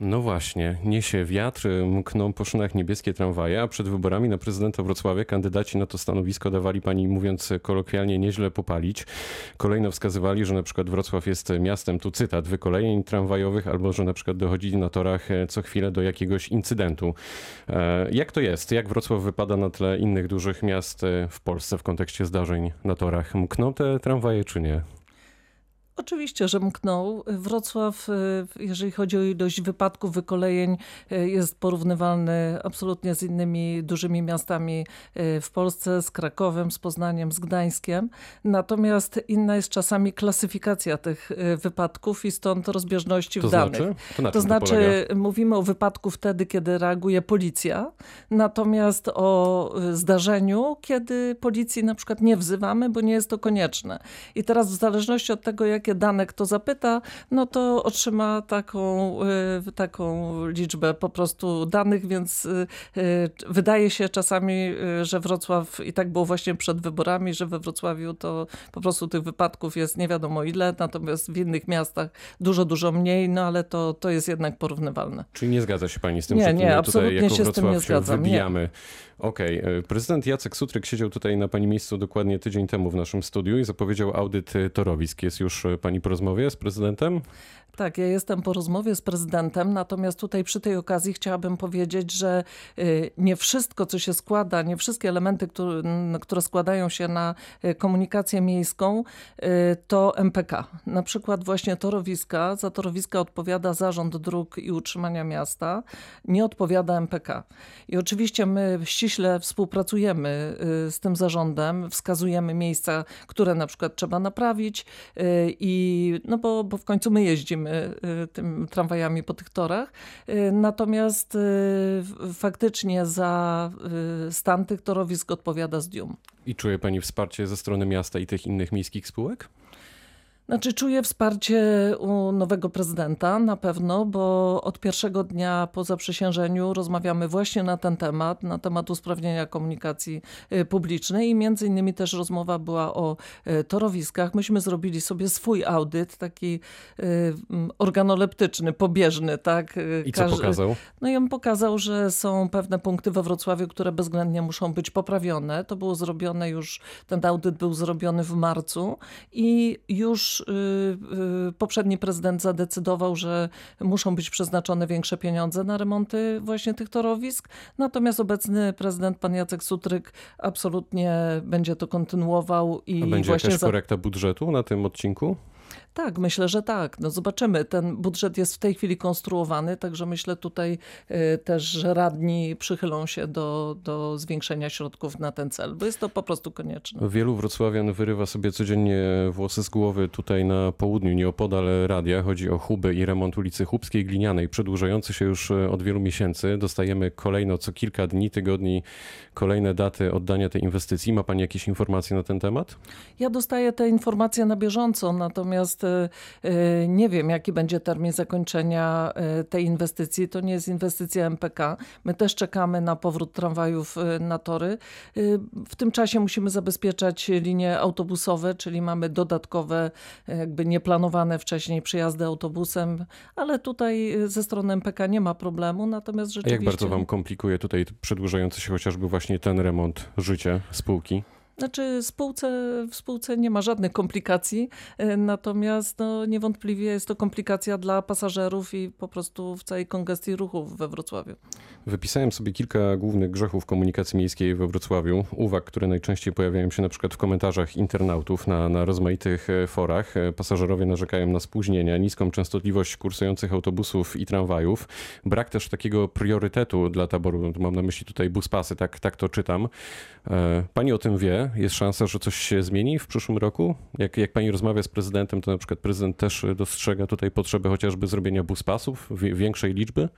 No właśnie, niesie wiatr, mkną po szynach niebieskie tramwaje, a przed wyborami na prezydenta Wrocławia kandydaci na to stanowisko dawali pani, mówiąc kolokwialnie, nieźle popalić. Kolejno wskazywali, że na przykład Wrocław jest miastem, tu cytat, wykolejeń tramwajowych, albo że na przykład dochodzi na torach co chwilę do jakiegoś incydentu. E, jak to jest? Jak Wrocław wypada na tle innych dużych miast w Polsce w kontekście zdarzeń na torach? Mkną te tramwaje czy nie? Oczywiście, że mknął. Wrocław, e, jeżeli chodzi o ilość wypadków, wykolejeń, e, jest porównywalny absolutnie z innymi dużymi miastami e, w Polsce, z Krakowem, z Poznaniem, z Gdańskiem. Natomiast inna jest czasami klasyfikacja tych wypadków i stąd rozbieżności to w danych. Znaczy? To, to znaczy, to mówimy o wypadku wtedy, kiedy reaguje policja, natomiast o zdarzeniu, kiedy policji na przykład nie wzywamy, bo nie jest to konieczne. I teraz w zależności od tego, jakie jakie dane kto zapyta, no to otrzyma taką, y, taką liczbę po prostu danych, więc y, y, wydaje się czasami, że Wrocław i tak było właśnie przed wyborami, że we Wrocławiu to po prostu tych wypadków jest nie wiadomo ile, natomiast w innych miastach dużo, dużo mniej, no ale to, to jest jednak porównywalne. Czyli nie zgadza się pani z tym, nie, że nie, absolutnie tutaj jako się z tym nie zgadzam. wybijamy. Okej. Okay. Prezydent Jacek Sutryk siedział tutaj na pani miejscu dokładnie tydzień temu w naszym studiu i zapowiedział audyt torowisk. Jest już pani po rozmowie z prezydentem? Tak, ja jestem po rozmowie z prezydentem, natomiast tutaj przy tej okazji chciałabym powiedzieć, że y, nie wszystko, co się składa, nie wszystkie elementy, które, które składają się na y, komunikację miejską, y, to MPK. Na przykład właśnie torowiska, za torowiska odpowiada Zarząd Dróg i Utrzymania Miasta, nie odpowiada MPK. I oczywiście my ściśle współpracujemy z tym zarządem, wskazujemy miejsca, które na przykład trzeba naprawić i no bo, bo w końcu my jeździmy Y, tym tramwajami po tych torach. Y, natomiast y, faktycznie za stan tych torowisk odpowiada Zdium. I czuje pani wsparcie ze strony miasta i tych innych miejskich spółek? Znaczy czuję wsparcie u nowego prezydenta na pewno, bo od pierwszego dnia po zaprzysiężeniu rozmawiamy właśnie na ten temat, na temat usprawnienia komunikacji y, publicznej i między innymi też rozmowa była o y, torowiskach. Myśmy zrobili sobie swój audyt, taki y, organoleptyczny, pobieżny. Tak? I co pokazał? No i on pokazał, że są pewne punkty we Wrocławiu, które bezwzględnie muszą być poprawione. To było zrobione już, ten audyt był zrobiony w marcu i już Y, y, poprzedni prezydent zadecydował, że muszą być przeznaczone większe pieniądze na remonty właśnie tych torowisk. Natomiast obecny prezydent, pan Jacek Sutryk, absolutnie będzie to kontynuował. I A będzie właśnie jakaś korekta budżetu na tym odcinku? Tak, myślę, że tak. No zobaczymy. Ten budżet jest w tej chwili konstruowany, także myślę tutaj y, też, że radni przychylą się do, do zwiększenia środków na ten cel, bo jest to po prostu konieczne. Wielu wrocławian wyrywa sobie codziennie włosy z głowy tutaj na południu, nieopodal radia. Chodzi o Huby i remont ulicy Chubskiej Glinianej, przedłużający się już e, od wielu miesięcy. Dostajemy kolejno co kilka dni, tygodni kolejne daty oddania tej inwestycji. Ma pani jakieś informacje na ten temat? Ja dostaję te informacje na bieżąco, natomiast Natomiast y, nie wiem, jaki będzie termin zakończenia y, tej inwestycji. To nie jest inwestycja MPK. My też czekamy na powrót tramwajów y, na tory. W tym czasie musimy zabezpieczać linie autobusowe, czyli mamy dodatkowe, jakby nieplanowane wcześniej przyjazdy autobusem, ale tutaj ze strony MPK nie ma problemu. Natomiast rzeczywiście... A jak bardzo wam komplikuje tutaj przedłużający się chociażby właśnie ten remont życia spółki? Znaczy spółce, w spółce nie ma żadnych komplikacji, e, natomiast no, niewątpliwie jest to komplikacja dla pasażerów i po prostu w całej kongestii ruchów we Wrocławiu. Wypisałem sobie kilka głównych grzechów komunikacji miejskiej we Wrocławiu, uwag, które najczęściej pojawiają się na przykład w komentarzach internautów na, na rozmaitych e, forach. E, pasażerowie narzekają na spóźnienia, niską częstotliwość kursujących autobusów i tramwajów, brak też takiego priorytetu dla taboru, mam na myśli tutaj buspasy, tak, tak to czytam. Pani o tym wie, jest szansa, że coś się zmieni w przyszłym roku? Jak, jak pani rozmawia z prezydentem, to na przykład prezydent też dostrzega tutaj potrzebę chociażby zrobienia buspasów, większej liczby?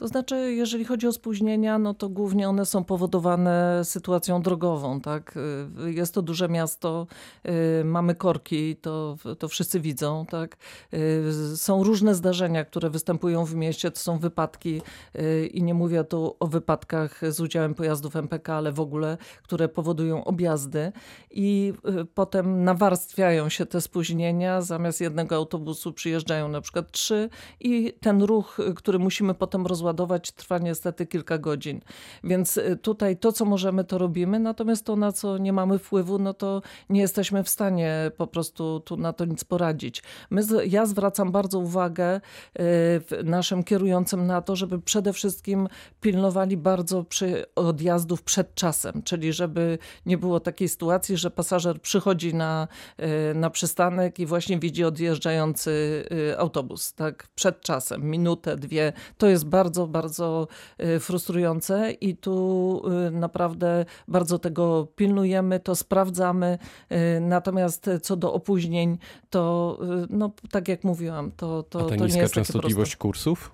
To znaczy, jeżeli chodzi o spóźnienia, no to głównie one są powodowane sytuacją drogową, tak? Y, jest to duże miasto, y, mamy korki, to, to wszyscy widzą, tak? Y, są różne zdarzenia, które występują w mieście, to są wypadki i nie mówię tu o wypadkach z udziałem pojazdów MPK, ale w ogóle, które powodują objazdy i potem nawarstwiają się te spóźnienia, zamiast jednego autobusu przyjeżdżają na przykład trzy i ten ruch, który musimy potem rozładować, ładować trwa niestety kilka godzin. Więc y, tutaj to, co możemy, to robimy, natomiast to, na co nie mamy wpływu, no to nie jesteśmy w stanie po prostu tu na to nic poradzić. My, ja zwracam bardzo uwagę y, naszym kierującym na to, żeby przede wszystkim pilnowali bardzo przy odjazdów przed czasem, czyli żeby nie było takiej sytuacji, że pasażer przychodzi na, y, na przystanek i właśnie widzi odjeżdżający autobus, tak, przed czasem, minutę, dwie. To jest bardzo bardzo, bardzo y, frustrujące i tu y, naprawdę bardzo tego pilnujemy, to sprawdzamy. Y, natomiast co do opóźnień, to no, tak jak mówiłam, to, to, to niska nie jest częstotliwość kursów?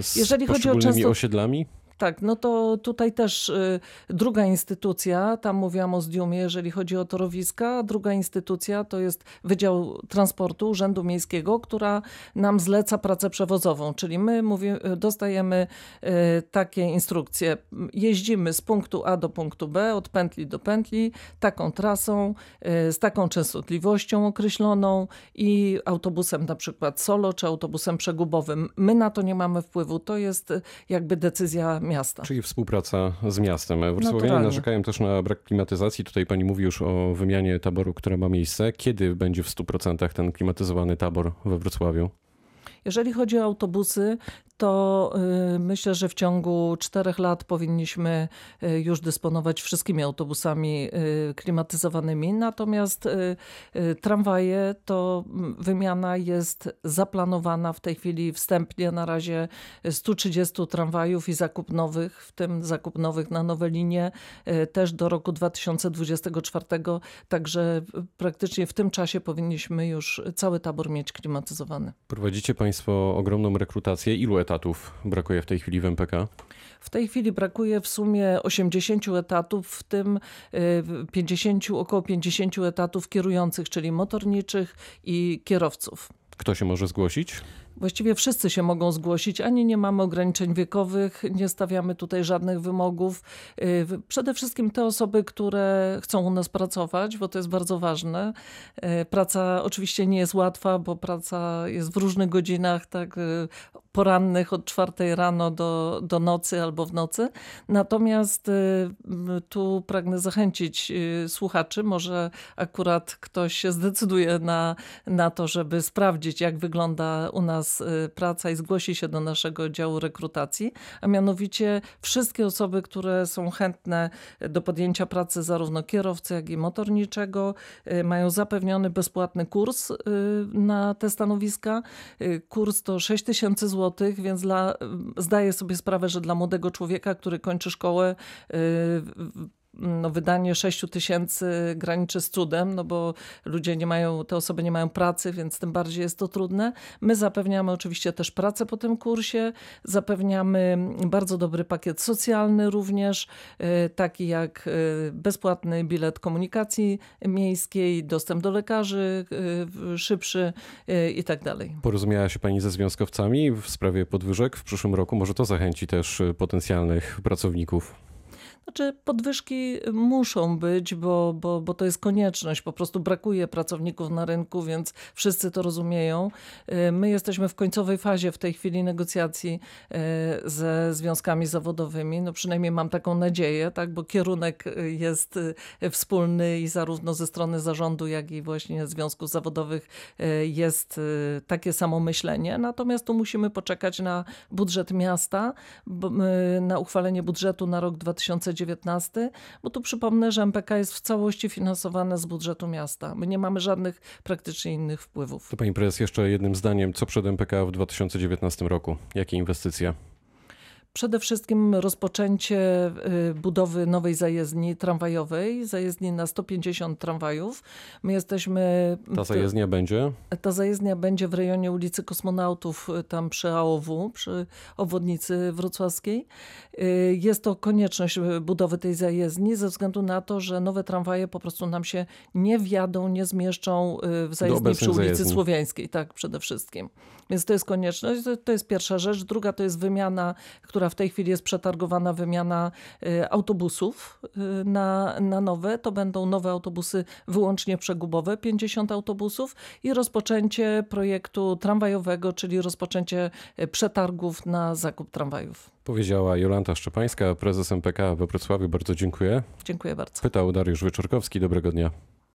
Z Jeżeli chodzi o często... osiedlami? Tak, no to tutaj też y, druga instytucja, tam mówiłam o Zdiumie, jeżeli chodzi o torowiska, druga instytucja to jest Wydział Transportu Urzędu Miejskiego, która nam zleca pracę przewozową, czyli my mówię, dostajemy y, takie instrukcje, jeździmy z punktu A do punktu B, od pętli do pętli, taką trasą, y, z taką częstotliwością określoną i autobusem na przykład solo, czy autobusem przegubowym. My na to nie mamy wpływu, to jest jakby decyzja miasta. Czyli współpraca z miastem. Wrocławianie narzekają też na brak klimatyzacji. Tutaj pani mówi już o wymianie taboru, która ma miejsce. Kiedy będzie w 100% ten klimatyzowany tabor we Wrocławiu? Jeżeli chodzi o autobusy, to y, myślę, że w ciągu czterech lat powinniśmy y, już dysponować wszystkimi autobusami y, klimatyzowanymi. Natomiast tramwaje to mm, wymiana jest zaplanowana w tej chwili wstępnie na razie 130 tramwajów i zakup nowych, w tym zakup nowych na nowe linie też do roku 2024. Także praktycznie w tym czasie powinniśmy już cały tabor mieć klimatyzowany. Prowadzicie Państwo ogromną rekrutację. Ilu etatów brakuje w tej chwili w MPK? W tej chwili brakuje w sumie 80 etatów, w tym 50, y, około 50 etatów kierujących, czyli motorniczych i kierowców. Kto się może zgłosić? Właściwie wszyscy się mogą zgłosić, ani nie mamy ograniczeń wiekowych, nie stawiamy tutaj żadnych wymogów. Y, przede wszystkim te osoby, które chcą u nas pracować, bo to jest bardzo ważne. Y, praca oczywiście nie jest łatwa, bo praca jest w różnych godzinach, tak y, porannych od czwartej rano do, do nocy albo w nocy. Natomiast tu pragnę zachęcić słuchaczy, może akurat ktoś się zdecyduje na, na to, żeby sprawdzić, jak wygląda u nas nas y, praca i zgłosi się do naszego działu rekrutacji, a mianowicie wszystkie osoby, które są chętne do podjęcia pracy zarówno kierowcy, jak i motorniczego, y, mają zapewniony bezpłatny kurs y, na te stanowiska. Kurs to 6 tysięcy złotych, więc dla, zdaję sobie sprawę, że dla młodego człowieka, który kończy szkołę, no, wydanie 6 tysięcy graniczy z cudem, no bo ludzie nie mają, te osoby nie mają pracy, więc tym bardziej jest to trudne. My zapewniamy oczywiście też pracę po tym kursie, zapewniamy bardzo dobry pakiet socjalny również, e, taki jak e, bezpłatny bilet komunikacji miejskiej, dostęp do lekarzy e, szybszy i tak dalej. Porozumiała się Pani ze związkowcami w sprawie podwyżek w przyszłym roku. Może to zachęci też potencjalnych pracowników? Znaczy podwyżki muszą być, bo, bo, bo to jest konieczność. Po prostu brakuje pracowników na rynku, więc wszyscy to rozumieją. Y, my jesteśmy w końcowej fazie w tej chwili negocjacji y, ze związkami zawodowymi. No przynajmniej mam taką nadzieję, tak, bo kierunek jest y, wspólny i zarówno ze strony zarządu, jak i właśnie związków zawodowych jest takie samo myślenie. Natomiast tu musimy poczekać na budżet miasta, na uchwalenie budżetu na rok 2019 2019, bo tu przypomnę, że MPK jest w całości finansowane z budżetu miasta. My nie mamy żadnych praktycznie innych wpływów. To pani prezes, jeszcze jednym zdaniem, co przed MPK w 2019 roku? Jakie inwestycje? Przede wszystkim rozpoczęcie y, budowy nowej zajezdni tramwajowej, zajezdni na 150 tramwajów. My jesteśmy... Ta zajezdnia będzie? Ta zajezdnia będzie w rejonie ulicy Kosmonautów, y, tam przy AOW, przy obwodnicy wrocławskiej. Y, jest to konieczność budowy tej zajezdni ze względu na to, że nowe tramwaje po prostu nam się nie wjadą, nie zmieszczą w zajezdni przy ulicy zajezdni. Słowiańskiej, tak przede wszystkim. Więc to jest konieczność, to jest pierwsza rzecz. Druga to jest wymiana, która w tej chwili jest przetargowana, wymiana y, autobusów y, na, na nowe. To będą nowe autobusy wyłącznie przegubowe, 50 autobusów i rozpoczęcie projektu tramwajowego, czyli rozpoczęcie y, przetargów na zakup tramwajów. Powiedziała Jolanta Szczepańska, prezes MPK we Wrocławiu. Bardzo dziękuję. Dziękuję bardzo. Pytał Dariusz Wyczorkowski. Dobrego dnia.